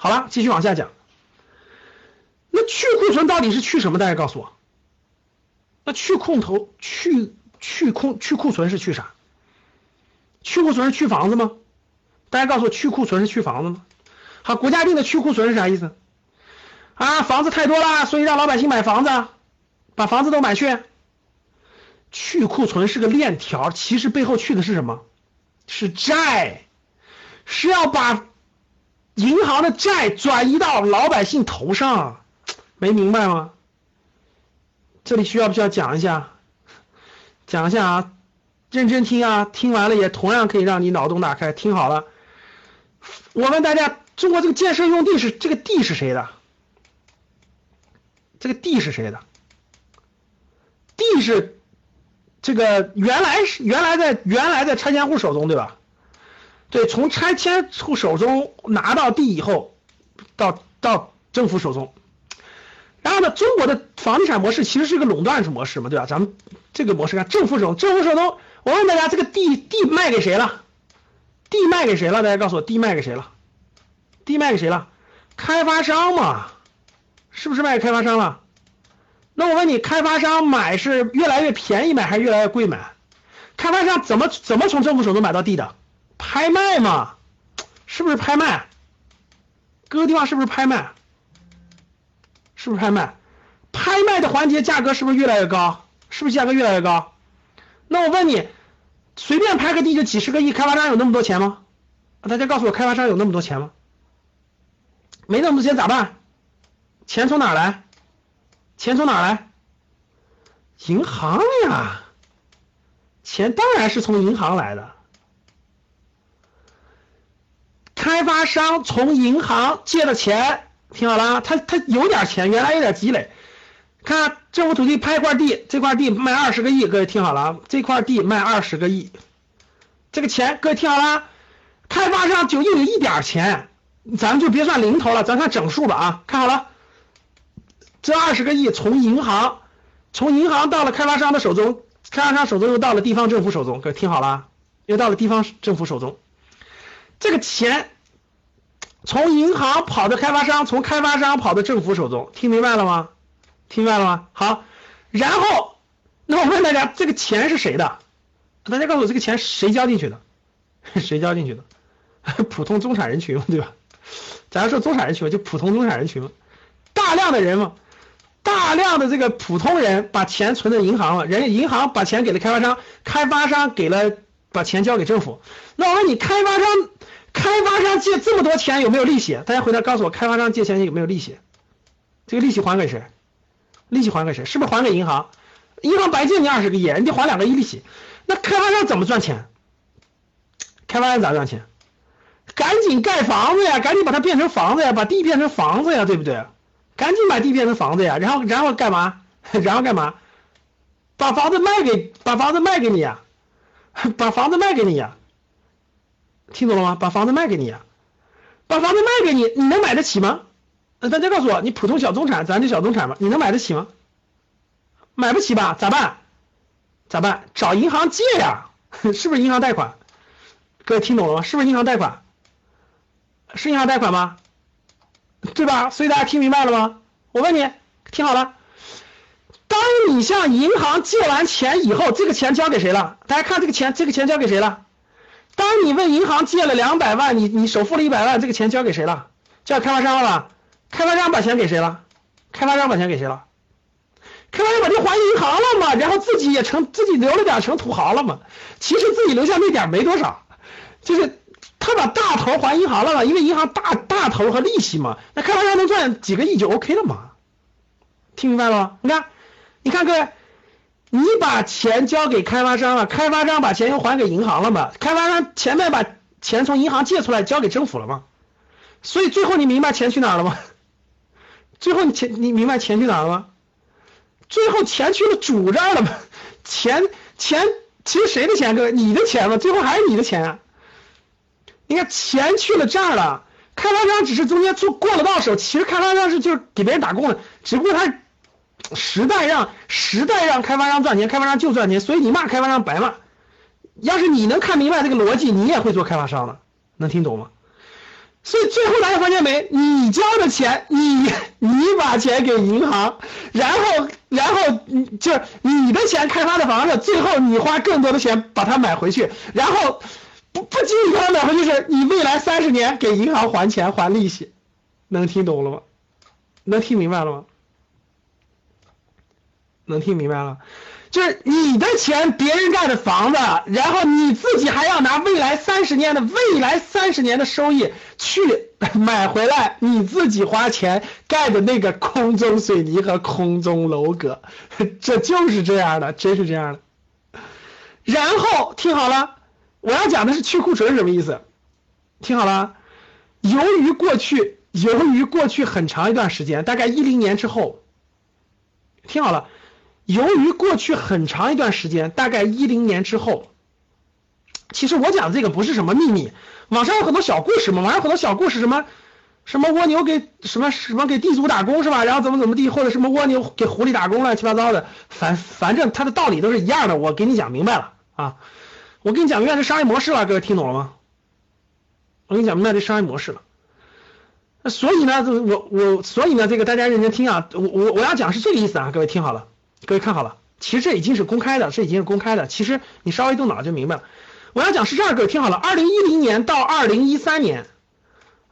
好了，继续往下讲。那去库存到底是去什么？大家告诉我。那去空头去去空去库存是去啥？去库存是去房子吗？大家告诉我，去库存是去房子吗？好，国家定的去库存是啥意思？啊，房子太多了，所以让老百姓买房子，把房子都买去。去库存是个链条，其实背后去的是什么？是债，是要把银行的债转移到老百姓头上，没明白吗？这里需要不需要讲一下？讲一下啊，认真听啊，听完了也同样可以让你脑洞大开。听好了，我问大家，中国这个建设用地是这个地是谁的？这个地是谁的？地是这个原来是原来在原来在拆迁户手中，对吧？对，从拆迁户手中拿到地以后，到到政府手中。然后呢，中国的房地产模式其实是个垄断式模式嘛，对吧？咱们这个模式看政府手，政府手中，我问大家，这个地地卖给谁了？地卖给谁了？大家告诉我，地卖给谁了？地卖给谁了？开发商嘛。是不是卖给开发商了？那我问你，开发商买是越来越便宜买还是越来越贵买？开发商怎么怎么从政府手中买到地的？拍卖嘛，是不是拍卖？各个地方是不是拍卖？是不是拍卖？拍卖的环节价格是不是越来越高？是不是价格越来越高？那我问你，随便拍个地就几十个亿，开发商有那么多钱吗？大家告诉我，开发商有那么多钱吗？没那么多钱咋办？钱从哪来？钱从哪来？银行呀，钱当然是从银行来的。开发商从银行借的钱，听好了，他他有点钱，原来有点积累。看政府土地拍一块地，这块地卖二十个亿，各位听好了啊，这块地卖二十个亿，这个钱各位听好了，开发商就又有一点钱，咱们就别算零头了，咱看整数吧啊，看好了。这二十个亿从银行，从银行到了开发商的手中，开发商手中又到了地方政府手中，各位听好了，又到了地方政府手中。这个钱从银行跑到开发商，从开发商跑到政府手中，听明白了吗？听明白了吗？好，然后那我问大家，这个钱是谁的？大家告诉我，这个钱谁交进去的？谁交进去的？普通中产人群对吧？假如说中产人群就普通中产人群大量的人嘛。大量的这个普通人把钱存在银行了，人银行把钱给了开发商，开发商给了把钱交给政府。那我问你，开发商开发商借这么多钱有没有利息？大家回答告诉我，开发商借钱有没有利息？这个利息还给谁？利息还给谁？是不是还给银行？银行白借你二十个亿，你得还两个亿利息。那开发商怎么赚钱？开发商咋赚钱？赶紧盖房子呀，赶紧把它变成房子呀，把地变成房子呀，对不对？赶紧把地变成房子呀，然后然后干嘛？然后干嘛？把房子卖给把房子卖给你呀，把房子卖给你呀，听懂了吗？把房子卖给你呀，把房子卖给你，你能买得起吗？大家告诉我，你普通小中产，咱就小中产吧，你能买得起吗？买不起吧？咋办？咋办？找银行借呀，是不是银行贷款？各位听懂了吗？是不是银行贷款？是银行贷款吗？对吧？所以大家听明白了吗？我问你，听好了。当你向银行借完钱以后，这个钱交给谁了？大家看这个钱，这个钱交给谁了？当你问银行借了两百万，你你首付了一百万，这个钱交给谁了？交开发商了吧？开发商把钱给谁了？开发商把钱给谁了？开发商把钱还银行了嘛？然后自己也成自己留了点成土豪了嘛？其实自己留下那点没多少，就是。他把大头还银行了嘛？因为银行大大头和利息嘛，那开发商能赚几个亿就 OK 了嘛？听明白了吗？你看，你看各位，你把钱交给开发商了，开发商把钱又还给银行了嘛？开发商前面把钱从银行借出来交给政府了嘛？所以最后你明白钱去哪儿了吗？最后你钱你明白钱去哪儿了吗？最后钱去了主这儿了吗？钱钱其实谁的钱？各位，你的钱嘛？最后还是你的钱啊？你看钱去了这儿了，开发商只是中间做过了到手，其实开发商是就是给别人打工的，只不过他时代让时代让开发商赚钱，开发商就赚钱，所以你骂开发商白骂。要是你能看明白这个逻辑，你也会做开发商的，能听懂吗？所以最后大家发现没？你交的钱，你 你把钱给银行，然后然后你就你的钱开发的房子，最后你花更多的钱把它买回去，然后不不仅仅把它买回去，是你未来三十年给银行还钱还利息，能听懂了吗？能听明白了吗？能听明白了？就是你的钱，别人盖的房子，然后你自己还要拿未来三十年的未来三十年的收益去 买回来，你自己花钱盖的那个空中水泥和空中楼阁，这就是这样的，真是这样的。然后听好了，我要讲的是去库存什么意思？听好了，由于过去，由于过去很长一段时间，大概一零年之后，听好了。由于过去很长一段时间，大概一零年之后，其实我讲这个不是什么秘密，网上有很多小故事嘛，网上很多小故事，什么什么蜗牛给什么什么给地主打工是吧？然后怎么怎么地，或者什么蜗牛给狐狸打工乱七八糟的，反反正它的道理都是一样的。我给你讲明白了啊，我给你讲明白这商业模式了，各位听懂了吗？我给你讲明白这商业模式了。那所以呢，我我所以呢，这个大家认真听啊，我我我要讲是这个意思啊，各位听好了。各位看好了，其实这已经是公开的，这已经是公开的。其实你稍微动脑就明白了。我要讲是这样，各位听好了。二零一零年到二零一三年，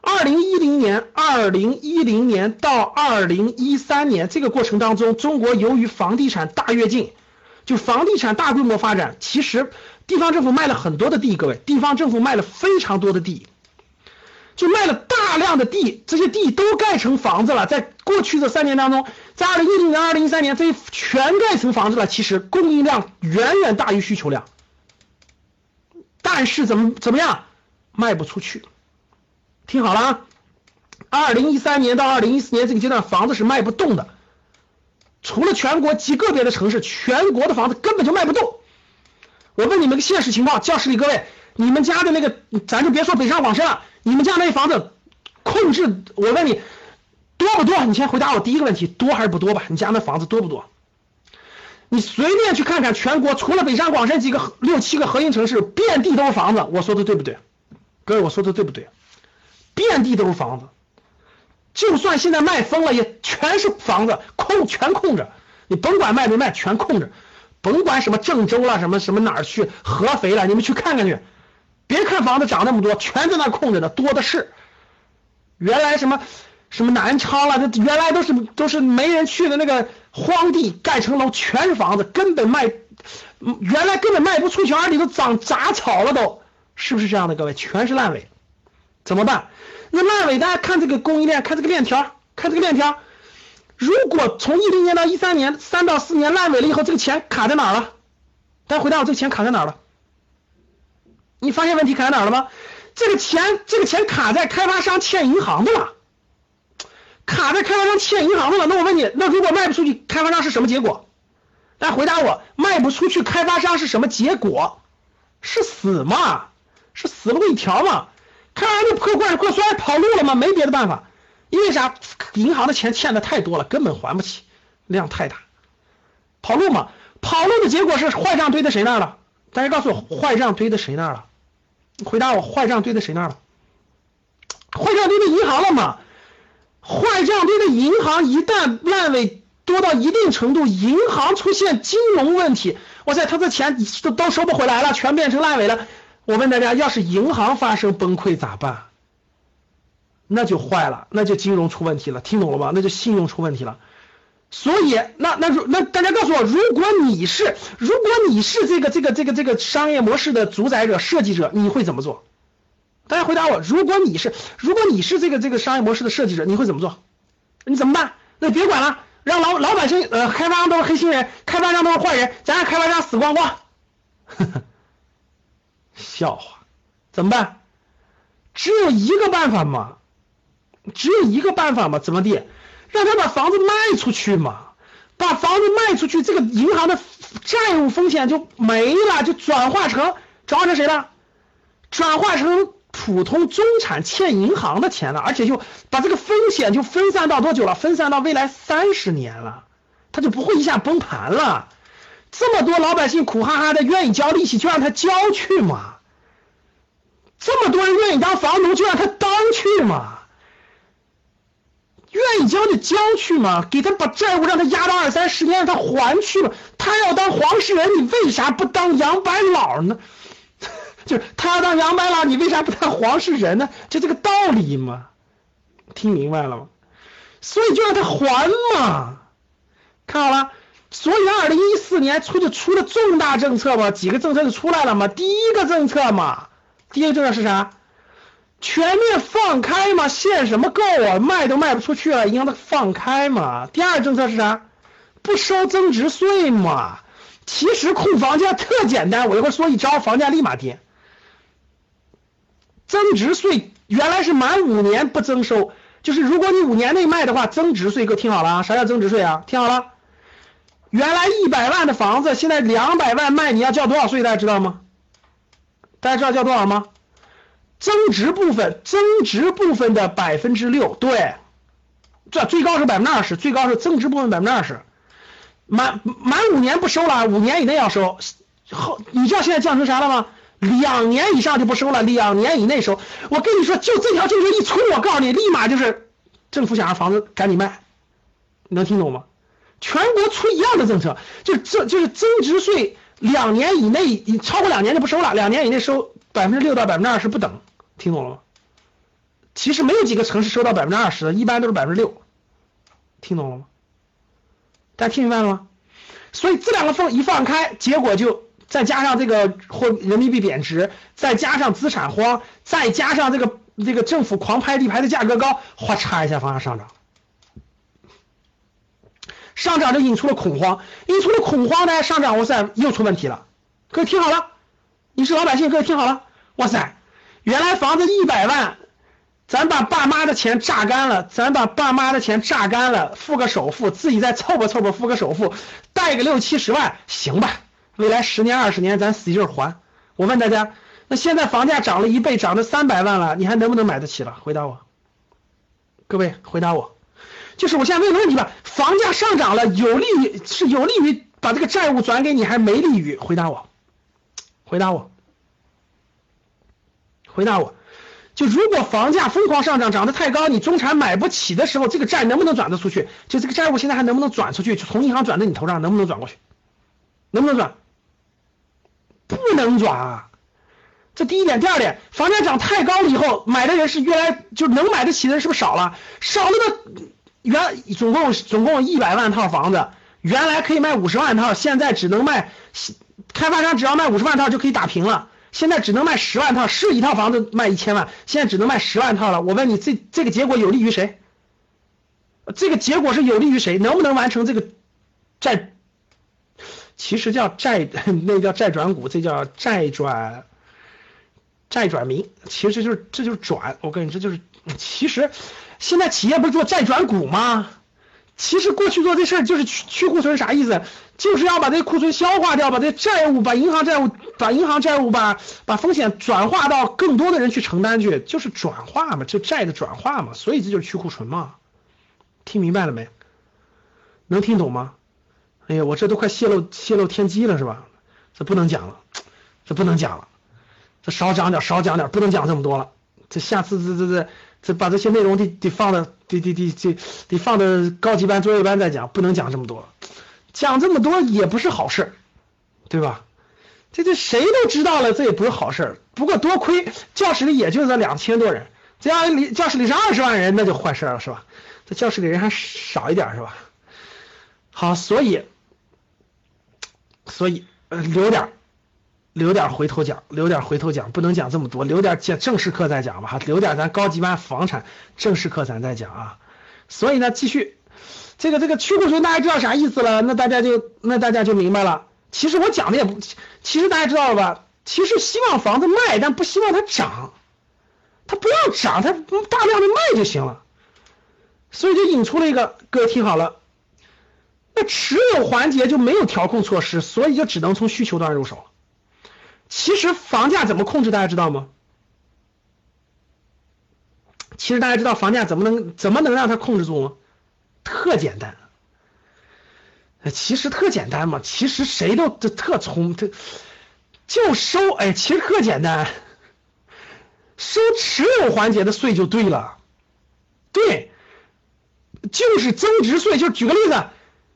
二零一零年、二零一零年到二零一三年这个过程当中，中国由于房地产大跃进，就房地产大规模发展，其实地方政府卖了很多的地，各位，地方政府卖了非常多的地。就卖了大量的地，这些地都盖成房子了。在过去这三年当中，在二零一零年、二零一三年，这全盖成房子了。其实供应量远远大于需求量，但是怎么怎么样，卖不出去。听好了啊，二零一三年到二零一四年这个阶段，房子是卖不动的，除了全国极个别的城市，全国的房子根本就卖不动。我问你们个现实情况，教室里各位，你们家的那个，咱就别说北上广深了。你们家那房子控制，我问你多不多？你先回答我第一个问题，多还是不多吧？你家那房子多不多？你随便去看看全国，除了北上广深几个六七个核心城市，遍地都是房子。我说的对不对？各位，我说的对不对？遍地都是房子，就算现在卖疯了，也全是房子空，全空着。你甭管卖没卖，全空着。甭管什么郑州了，什么什么哪儿去，合肥了，你们去看看去。别看房子涨那么多，全在那空着呢，多的是。原来什么什么南昌了，这原来都是都是没人去的那个荒地，盖成楼，全是房子，根本卖，原来根本卖不出去，而里头长杂草了，都是不是这样的？各位，全是烂尾，怎么办？那烂尾，大家看这个供应链，看这个链条，看这个链条。如果从一零年到一三年，三到四年烂尾了以后，这个钱卡在哪儿了？大家回答我，这个钱卡在哪儿了？你发现问题卡在哪儿了吗？这个钱，这个钱卡在开发商欠银行的了，卡在开发商欠银行的了。那我问你，那如果卖不出去，开发商是什么结果？大家回答我，卖不出去，开发商是什么结果？是死吗？是死路一条吗？开发商破罐破摔，跑路了吗？没别的办法，因为啥？银行的钱欠的太多了，根本还不起，量太大，跑路嘛？跑路的结果是坏账堆在谁那儿了？大家告诉我，坏账堆在谁那儿了？回答我，坏账堆在谁那儿了？坏账堆在银行了吗？坏账堆的银行一旦烂尾多到一定程度，银行出现金融问题，哇塞，他的钱都都收不回来了，全变成烂尾了。我问大家，要是银行发生崩溃咋办？那就坏了，那就金融出问题了，听懂了吧？那就信用出问题了。所以，那那如那大家告诉我，如果你是如果你是这个这个这个这个商业模式的主宰者、设计者，你会怎么做？大家回答我，如果你是如果你是这个这个商业模式的设计者，你会怎么做？你怎么办？那别管了，让老老百姓呃，开发商都是黑心人，开发商都是坏人，咱让开发商死光光。笑话，怎么办？只有一个办法嘛，只有一个办法嘛，怎么地？让他把房子卖出去嘛，把房子卖出去，这个银行的债务风险就没了，就转化成转化成谁了？转化成普通中产欠银行的钱了，而且就把这个风险就分散到多久了？分散到未来三十年了，他就不会一下崩盘了。这么多老百姓苦哈哈的愿意交利息，就让他交去嘛。这么多人愿意当房奴，就让他当去嘛。愿意交就交去嘛，给他把债务让他压到二三十年，让他还去嘛。他要当黄世仁，你为啥不当杨白老呢？就是他要当杨白老，你为啥不当黄世仁呢？就这个道理嘛，听明白了吗？所以就让他还嘛，看好了。所以二零一四年出的出了重大政策嘛，几个政策就出来了嘛。第一个政策嘛，第一个政策是啥？全面放开嘛，限什么购啊？卖都卖不出去了，你让它放开嘛。第二个政策是啥？不收增值税嘛。其实控房价特简单，我一会儿说一招，房价立马跌。增值税原来是满五年不征收，就是如果你五年内卖的话，增值税，各听好了啊，啥叫增值税啊？听好了，原来一百万的房子，现在两百万卖，你要交多少税？大家知道吗？大家知道交多少吗？增值部分，增值部分的百分之六，对，这最高是百分之二十，最高是增值部分百分之二十，满满五年不收了，五年以内要收，后你知道现在降成啥了吗？两年以上就不收了，两年以内收。我跟你说，就这条政策一出，我告诉你，立马就是政府想让房子赶紧卖，你能听懂吗？全国出一样的政策，就这就是增值税，两年以内，超过两年就不收了，两年以内收百分之六到百分之二十不等。听懂了吗？其实没有几个城市收到百分之二十的，一般都是百分之六。听懂了吗？大家听明白了吗？所以这两个缝一放开，结果就再加上这个货人民币贬值，再加上资产荒，再加上这个这个政府狂拍地牌的价格高，哗嚓一下房价上涨，上涨就引出了恐慌，引出了恐慌呢，上涨哇塞又出问题了。各位听好了，你是老百姓，各位听好了，哇塞。原来房子一百万，咱把爸妈的钱榨干了，咱把爸妈的钱榨干了，付个首付，自己再凑吧凑吧付个首付，贷个六七十万，行吧？未来十年二十年咱使劲还。我问大家，那现在房价涨了一倍，涨了三百万了，你还能不能买得起了？回答我，各位回答我，就是我现在问个问题吧，房价上涨了，有利于是有利于把这个债务转给你，还没利于？回答我，回答我。回答我，就如果房价疯狂上涨，涨得太高，你中产买不起的时候，这个债能不能转得出去？就这个债务现在还能不能转出去？就从银行转到你头上，能不能转过去？能不能转？不能转啊。这第一点，第二点，房价涨太高了以后，买的人是越来就能买得起的人是不是少了？少了的原总共总共一百万套房子，原来可以卖五十万套，现在只能卖开发商只要卖五十万套就可以打平了。现在只能卖十万套，是一套房子卖一千万，现在只能卖十万套了。我问你，这这个结果有利于谁？这个结果是有利于谁？能不能完成这个债？其实叫债，那叫债转股，这叫债转债转民，其实就是这就是转。我跟你这，就是其实现在企业不是做债转股吗？其实过去做这事儿就是去去库存，啥意思？就是要把这库存消化掉，把这债务，把银行债务，把银行债务，把把风险转化到更多的人去承担去，就是转化嘛，就债的转化嘛。所以这就是去库存嘛。听明白了没？能听懂吗？哎呀，我这都快泄露泄露天机了是吧？这不能讲了，这不能讲了，这少讲点，少讲点，不能讲这么多了。这下次这这这。这把这些内容得得放的得得得得得放的高级班、作业班再讲，不能讲这么多了，讲这么多也不是好事对吧？这这谁都知道了，这也不是好事不过多亏教室里也就这两千多人，这要里教室里是二十万人，那就坏事了，是吧？这教室里人还少一点，是吧？好，所以所以呃留点。留点回头讲，留点回头讲，不能讲这么多，留点讲正式课再讲吧哈，留点咱高级班房产正式课咱再讲啊。所以呢，继续，这个这个去库存大家知道啥意思了？那大家就那大家就明白了。其实我讲的也不，其实大家知道了吧？其实希望房子卖，但不希望它涨，它不要涨，它大量的卖就行了。所以就引出了一个，各位听好了，那持有环节就没有调控措施，所以就只能从需求端入手。其实房价怎么控制，大家知道吗？其实大家知道房价怎么能怎么能让它控制住吗？特简单，其实特简单嘛。其实谁都特聪，这就收，哎，其实特简单。收持有环节的税就对了，对，就是增值税。就举个例子，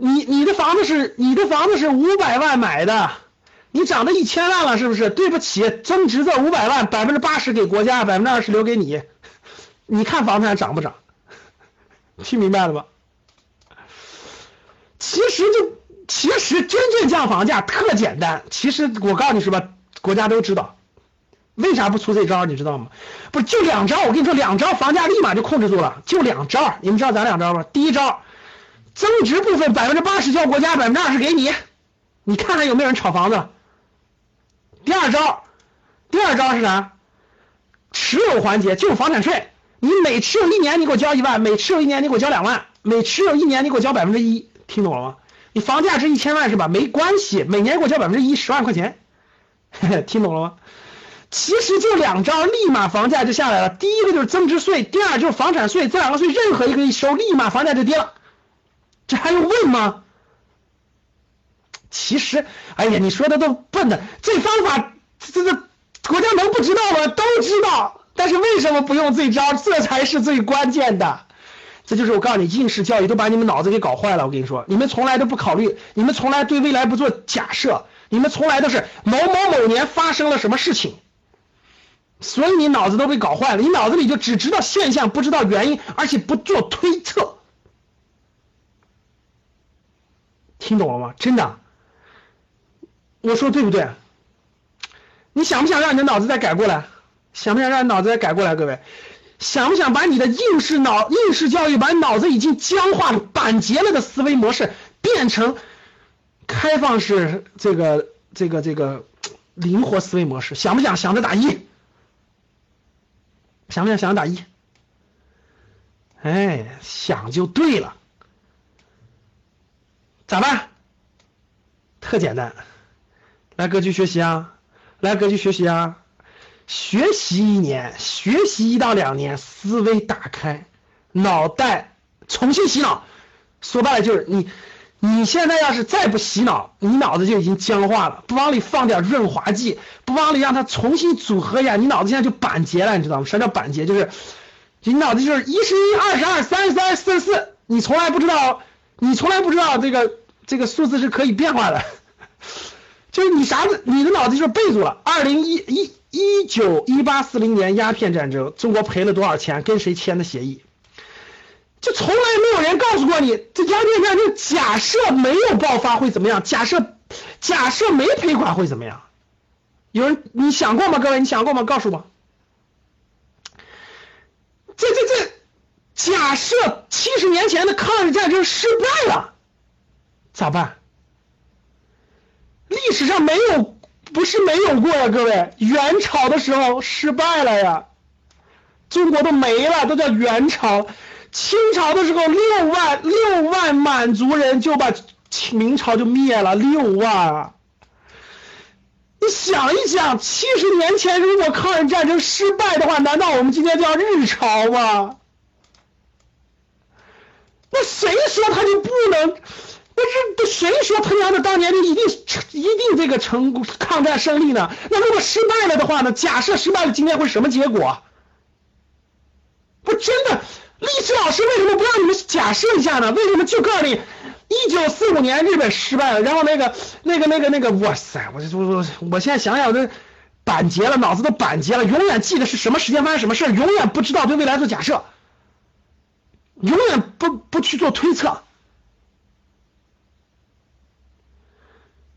你你的房子是你的房子是五百万买的，你涨到一千万了，是不是？对不起，增值这五百万，百分之八十给国家，百分之二十留给你。你看房产涨不涨？听明白了吧？其实就其实真正降房价特简单。其实我告诉你是吧，国家都知道。为啥不出这招？你知道吗？不是就两招，我跟你说，两招房价立马就控制住了，就两招。你们知道咋两招吗？第一招，增值部分百分之八十交国家，百分之二十给你，你看看有没有人炒房子。第二招，第二招是啥？持有环节就是房产税，你每持有一年你给我交一万，每持有一年你给我交两万，每持有一年你给我交百分之一，听懂了吗？你房价值一千万是吧？没关系，每年给我交百分之一，十万块钱，听懂了吗？其实就两招，立马房价就下来了。第一个就是增值税，第二就是房产税，这两个税任何一个一收，立马房价就跌了。这还用问吗？其实，哎呀，你说的都笨的，这方法这这国家能不知道吗？都知道，但是为什么不用这招？这才是最关键的。这就是我告诉你，应试教育都把你们脑子给搞坏了。我跟你说，你们从来都不考虑，你们从来对未来不做假设，你们从来都是某某某年发生了什么事情。所以你脑子都被搞坏了，你脑子里就只知道现象，不知道原因，而且不做推测，听懂了吗？真的，我说对不对？你想不想让你的脑子再改过来？想不想让你脑子再改过来？各位，想不想把你的应试脑、应试教育，把脑子已经僵化、板结了的思维模式，变成开放式这个、这个、这个灵活思维模式？想不想？想着打一。想不想想打一？哎，想就对了。咋办？特简单，来格局学习啊，来格局学习啊，学习一年，学习一到两年，思维打开，脑袋重新洗脑。说白了就是你。你现在要是再不洗脑，你脑子就已经僵化了。不往里放点润滑剂，不往里让它重新组合一下，你脑子现在就板结了，你知道吗？什么叫板结？就是你脑子就是一十一、二十二、三十三、四十四，你从来不知道，你从来不知道这个这个数字是可以变化的。就是你啥子，你的脑子就是背住了。二零一一一九一八四零年鸦片战争，中国赔了多少钱？跟谁签的协议？就从来没有人告诉过你，这鸦片战争假设没有爆发会怎么样？假设假设没赔款会怎么样？有人你想过吗？各位，你想过吗？告诉我。这这这，假设七十年前的抗日战争失败了，咋办？历史上没有，不是没有过呀，各位，元朝的时候失败了呀，中国都没了，都叫元朝。清朝的时候，六万六万满族人就把明朝就灭了，六万。你想一想，七十年前如果抗日战争失败的话，难道我们今天叫日朝吗？那谁说他就不能？那是那谁说他娘的当年就一定一定这个成功抗战胜利呢？那如果失败了的话呢？假设失败了，今天会什么结果？不，真的。历史老师为什么不让你们假设一下呢？为什么就告诉你，一九四五年日本失败了，然后那个那个那个那个，哇塞！我我我我现在想想，我这板结了，脑子都板结了，永远记得是什么时间发生什么事永远不知道对未来做假设，永远不不去做推测。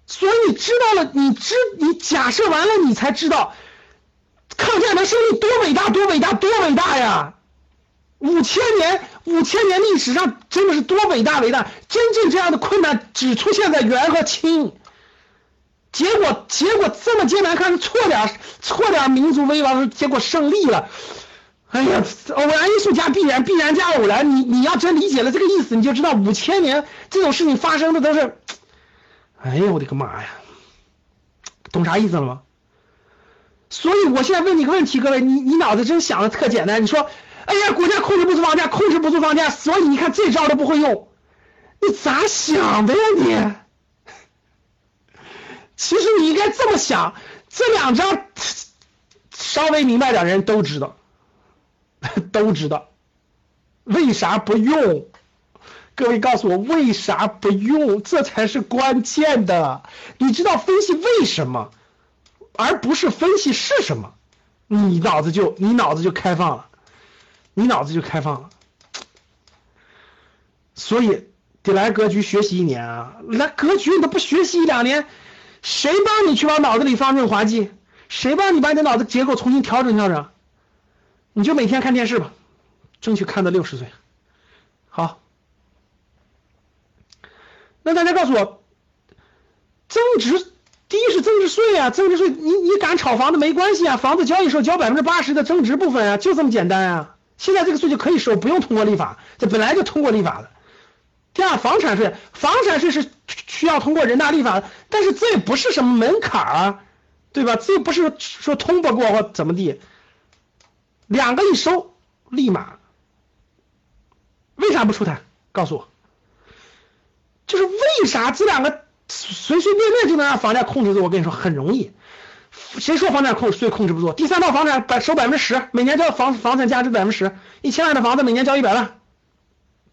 所以你知道了，你知你假设完了，你才知道抗战能胜利多伟大，多伟大，多伟大呀！五千年，五千年历史上真的是多伟大伟大！真正这样的困难只出现在元和清，结果结果这么艰难，看是错点错点民族危亡，结果胜利了。哎呀，偶然因素加必然，必然加偶然，你你要真理解了这个意思，你就知道五千年这种事情发生的都是，哎呀，我的个妈呀，懂啥意思了吗？所以我现在问你个问题，各位，你你脑子真想的特简单，你说。哎呀，国家控制不住房价，控制不住房价，所以你看这招都不会用，你咋想的呀你？其实你应该这么想，这两招稍微明白点人都知道，都知道，为啥不用？各位告诉我为啥不用？这才是关键的。你知道分析为什么，而不是分析是什么，你脑子就你脑子就开放了，你脑子就开放了。所以得来格局学习一年啊！来格局你都不学习一两年，谁帮你去往脑子里放润滑剂？谁帮你把你的脑子结构重新调整调整？你就每天看电视吧，争取看到六十岁。好，那大家告诉我，增值第一是增值税啊，增值税你你敢炒房子没关系啊，房子交易时候交百分之八十的增值部分啊，就这么简单啊。现在这个税就可以收，不用通过立法，这本来就通过立法的。第二，房产税，房产税是需要通过人大立法，但是这也不是什么门槛啊。对吧？这又不是说通不过或怎么地，两个一收，立马，为啥不出台？告诉我，就是为啥这两个随随便便就能让房价控制住？我跟你说很容易，谁说房产控税控制不住？第三套房产百收百分之十，每年交房房产价值百分之十，一千万的房子每年交一百万，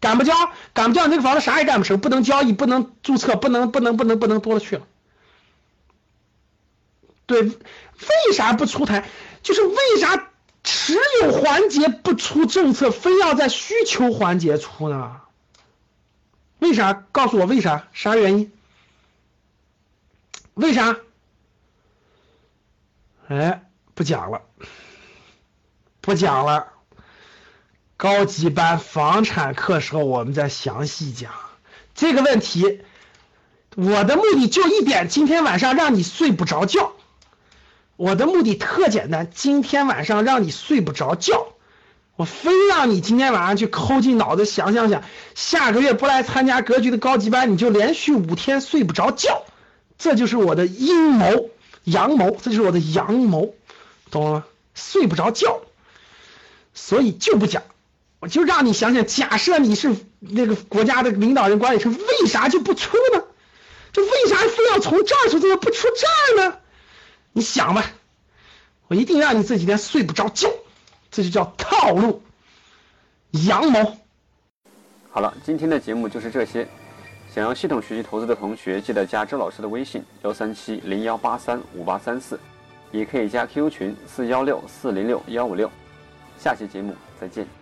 敢不交？敢不交？你这个房子啥也干不成，不能交易，不能注册，不能不能不能不能多了去了。对，为啥不出台？就是为啥持有环节不出政策，非要在需求环节出呢？为啥？告诉我为啥？啥原因？为啥？哎，不讲了，不讲了。高级班房产课时候我们再详细讲这个问题。我的目的就一点，今天晚上让你睡不着觉。我的目的特简单，今天晚上让你睡不着觉，我非让你今天晚上去抠进脑子想想想，下个月不来参加格局的高级班，你就连续五天睡不着觉，这就是我的阴谋阳谋，这就是我的阳谋，懂了吗？睡不着觉，所以就不讲，我就让你想想，假设你是那个国家的领导人、管理层，为啥就不出呢？就为啥非要从这儿出，这个不出这儿呢？你想吧，我一定让你这几天睡不着觉，这就叫套路，阳谋。好了，今天的节目就是这些。想要系统学习投资的同学，记得加周老师的微信幺三七零幺八三五八三四，也可以加 QQ 群四幺六四零六幺五六。下期节目再见。